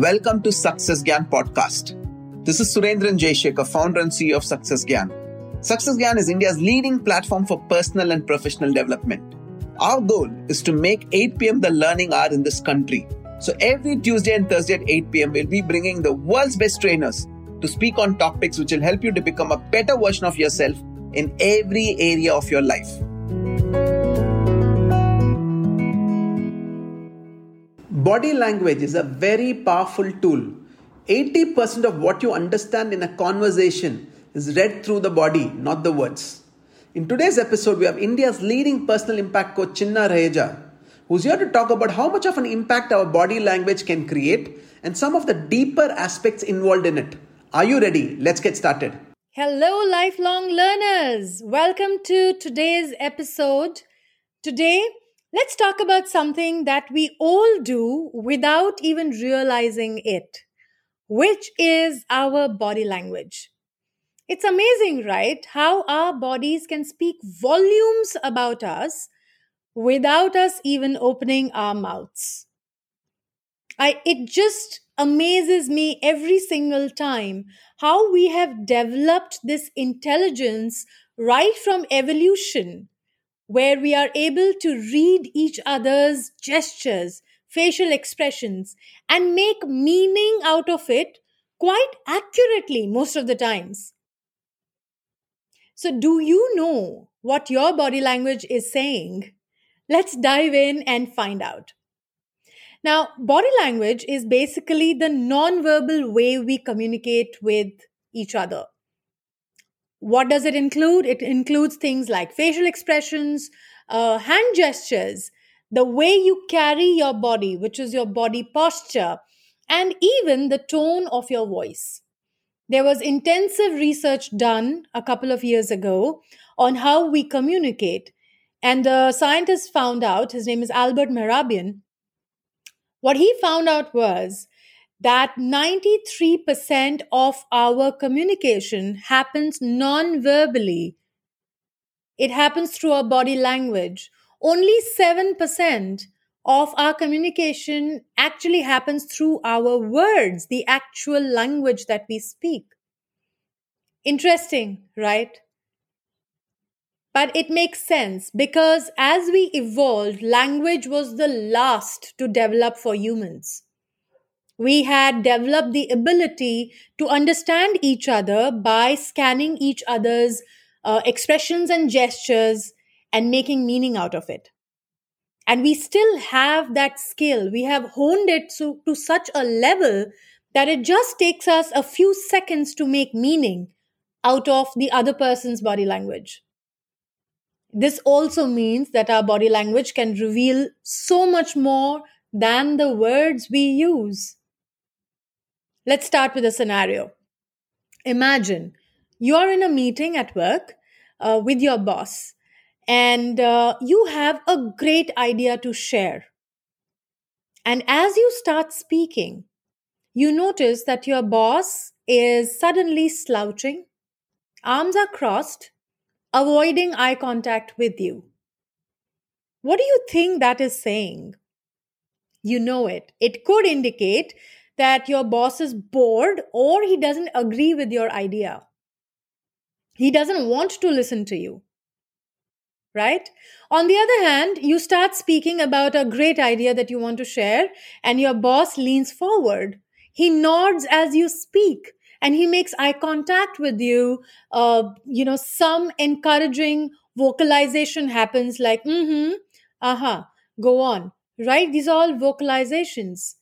Welcome to Success Gyan podcast. This is Surendran Jayasekar, founder and CEO of Success Gyan. Success Gyan is India's leading platform for personal and professional development. Our goal is to make 8 pm the learning hour in this country. So every Tuesday and Thursday at 8 pm, we'll be bringing the world's best trainers to speak on topics which will help you to become a better version of yourself in every area of your life. Body language is a very powerful tool. 80% of what you understand in a conversation is read through the body, not the words. In today's episode, we have India's leading personal impact coach, Chinna Raheja, who's here to talk about how much of an impact our body language can create and some of the deeper aspects involved in it. Are you ready? Let's get started. Hello, lifelong learners. Welcome to today's episode. Today, Let's talk about something that we all do without even realizing it, which is our body language. It's amazing, right? How our bodies can speak volumes about us without us even opening our mouths. I, it just amazes me every single time how we have developed this intelligence right from evolution where we are able to read each other's gestures, facial expressions, and make meaning out of it quite accurately most of the times. So, do you know what your body language is saying? Let's dive in and find out. Now, body language is basically the non-verbal way we communicate with each other. What does it include? It includes things like facial expressions, uh, hand gestures, the way you carry your body, which is your body posture, and even the tone of your voice. There was intensive research done a couple of years ago on how we communicate. And the scientist found out, his name is Albert Mehrabian. What he found out was that 93% of our communication happens non verbally. It happens through our body language. Only 7% of our communication actually happens through our words, the actual language that we speak. Interesting, right? But it makes sense because as we evolved, language was the last to develop for humans we had developed the ability to understand each other by scanning each other's uh, expressions and gestures and making meaning out of it. And we still have that skill. We have honed it to, to such a level that it just takes us a few seconds to make meaning out of the other person's body language. This also means that our body language can reveal so much more than the words we use. Let's start with a scenario. Imagine you are in a meeting at work uh, with your boss and uh, you have a great idea to share. And as you start speaking, you notice that your boss is suddenly slouching, arms are crossed, avoiding eye contact with you. What do you think that is saying? You know it. It could indicate that your boss is bored or he doesn't agree with your idea. He doesn't want to listen to you. Right? On the other hand, you start speaking about a great idea that you want to share, and your boss leans forward. He nods as you speak and he makes eye contact with you. Uh, you know, some encouraging vocalization happens like, mm hmm, uh huh, go on. Right? These are all vocalizations.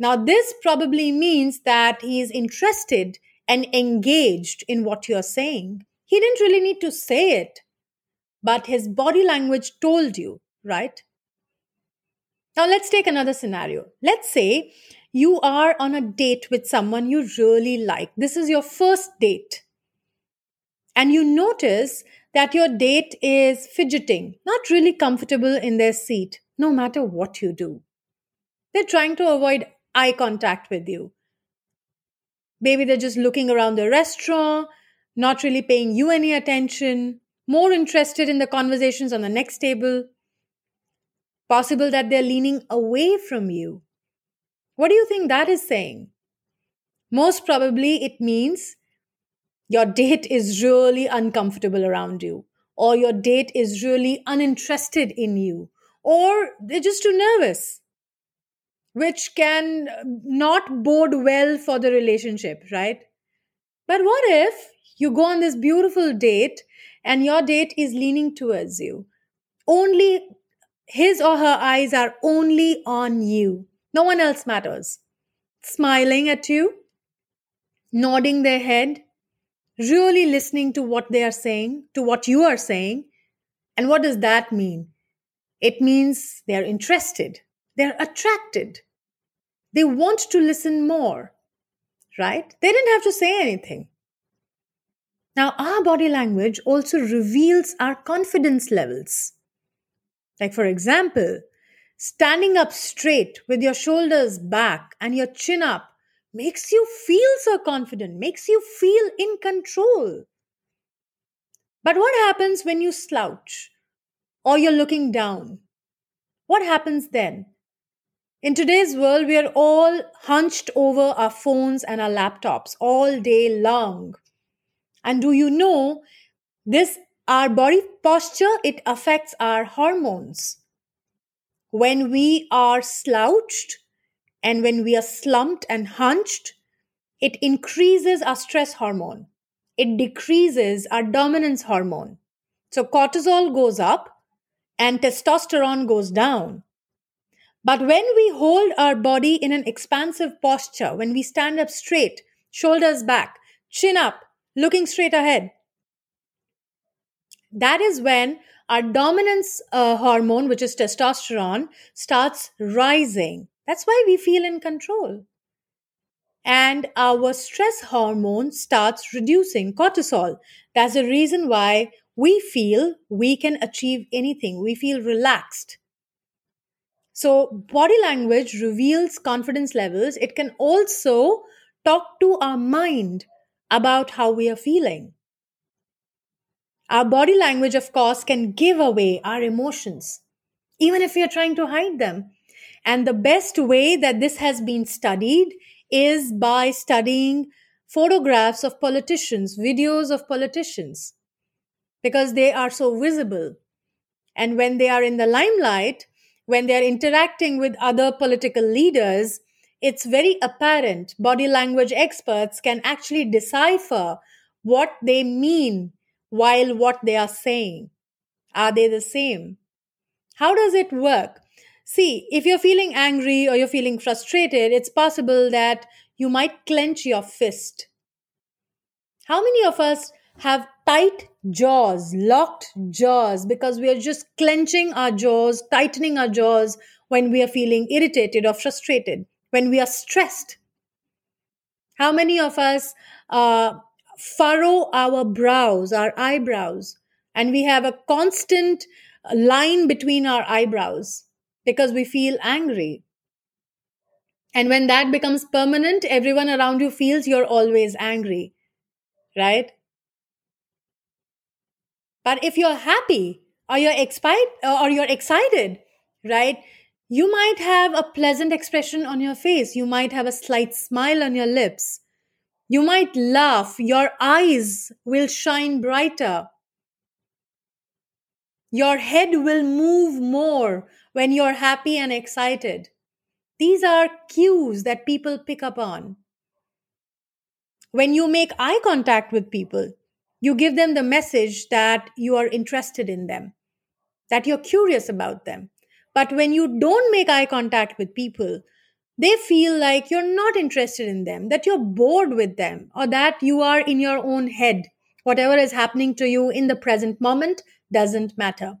Now, this probably means that he is interested and engaged in what you're saying. He didn't really need to say it, but his body language told you, right? Now, let's take another scenario. Let's say you are on a date with someone you really like. This is your first date. And you notice that your date is fidgeting, not really comfortable in their seat, no matter what you do. They're trying to avoid eye contact with you. Maybe they're just looking around the restaurant, not really paying you any attention, more interested in the conversations on the next table. Possible that they're leaning away from you. What do you think that is saying? Most probably, it means your date is really uncomfortable around you, or your date is really uninterested in you, or they're just too nervous, which can uh, not bode well for the relationship, right? But what if you go on this beautiful date and your date is leaning towards you? Only his or her eyes are only on you. No one else matters. Smiling at you, nodding their head, really listening to what they are saying, to what you are saying. And what does that mean? It means they're interested, they're attracted, they want to listen more, right? They didn't have to say anything. Now, our body language also reveals our confidence levels. Like, for example, standing up straight with your shoulders back and your chin up makes you feel so confident, makes you feel in control. But what happens when you slouch or you're looking down? What happens then? In today's world, we are all hunched over our phones and our laptops all day long. And do you know this our body posture it affects our hormones. When we are slouched and when we are slumped and hunched, it increases our stress hormone. It decreases our dominance hormone. So cortisol goes up and testosterone goes down. But when we hold our body in an expansive posture, when we stand up straight, shoulders back, chin up, looking straight ahead, that is when our dominance uh, hormone, which is testosterone, starts rising. That's why we feel in control. And our stress hormone starts reducing cortisol. That's the reason why we feel we can achieve anything. We feel relaxed. So, body language reveals confidence levels. It can also talk to our mind about how we are feeling. Our body language, of course, can give away our emotions, even if we are trying to hide them. And the best way that this has been studied is by studying photographs of politicians, videos of politicians, because they are so visible. And when they are in the limelight, when they are interacting with other political leaders, it's very apparent. Body language experts can actually decipher what they mean while what they are saying. Are they the same? How does it work? See, if you're feeling angry or you're feeling frustrated, it's possible that you might clench your fist. How many of us have tight jaws, locked jaws, because we are just clenching our jaws, tightening our jaws when we are feeling irritated or frustrated, when we are stressed? How many of us uh, furrow our brows, our eyebrows, and we have a constant line between our eyebrows? because we feel angry. And when that becomes permanent, everyone around you feels you're always angry, right? But if you're happy or you're excited or you're excited, right? You might have a pleasant expression on your face. You might have a slight smile on your lips. You might laugh. Your eyes will shine brighter. Your head will move more when you're happy and excited. These are cues that people pick up on. When you make eye contact with people, you give them the message that you are interested in them, that you're curious about them. But when you don't make eye contact with people, they feel like you're not interested in them, that you're bored with them, or that you are in your own head. Whatever is happening to you in the present moment doesn't matter.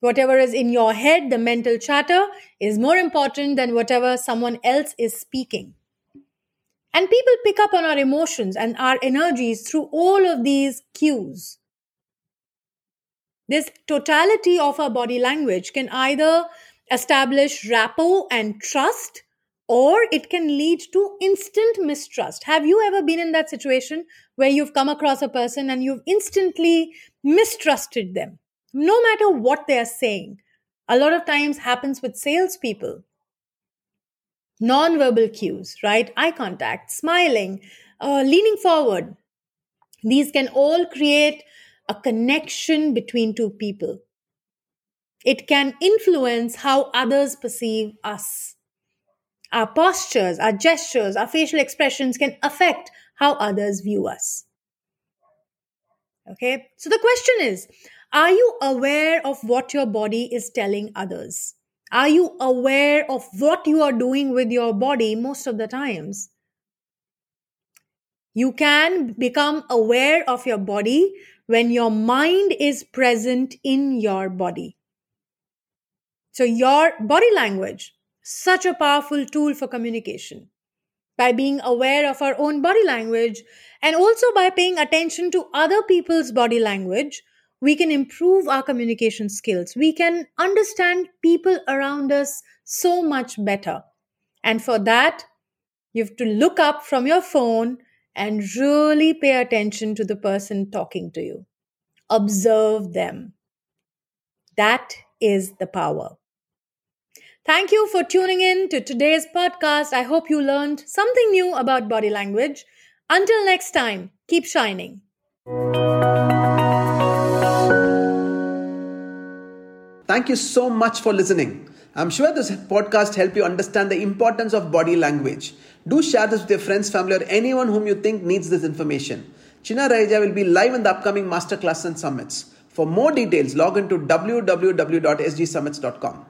Whatever is in your head, the mental chatter, is more important than whatever someone else is speaking. And people pick up on our emotions and our energies through all of these cues. This totality of our body language can either establish rapport and trust or it can lead to instant mistrust. Have you ever been in that situation where you've come across a person and you've instantly mistrusted them? no matter what they are saying. A lot of times happens with salespeople. Non-verbal cues, right? Eye contact, smiling, uh, leaning forward. These can all create a connection between two people. It can influence how others perceive us. Our postures, our gestures, our facial expressions can affect how others view us. Okay, so the question is Are you aware of what your body is telling others? Are you aware of what you are doing with your body most of the times? You can become aware of your body when your mind is present in your body. So, your body language, such a powerful tool for communication. By being aware of our own body language and also by paying attention to other people's body language, we can improve our communication skills. We can understand people around us so much better. And for that, you have to look up from your phone and really pay attention to the person talking to you. Observe them. That is the power. Thank you for tuning in to today's podcast. I hope you learned something new about body language. Until next time, keep shining. Thank you so much for listening. I'm sure this podcast helped you understand the importance of body language. Do share this with your friends, family, or anyone whom you think needs this information. Chinna Raheja will be live in the upcoming masterclass and summits. For more details, log into www.sgsummits.com.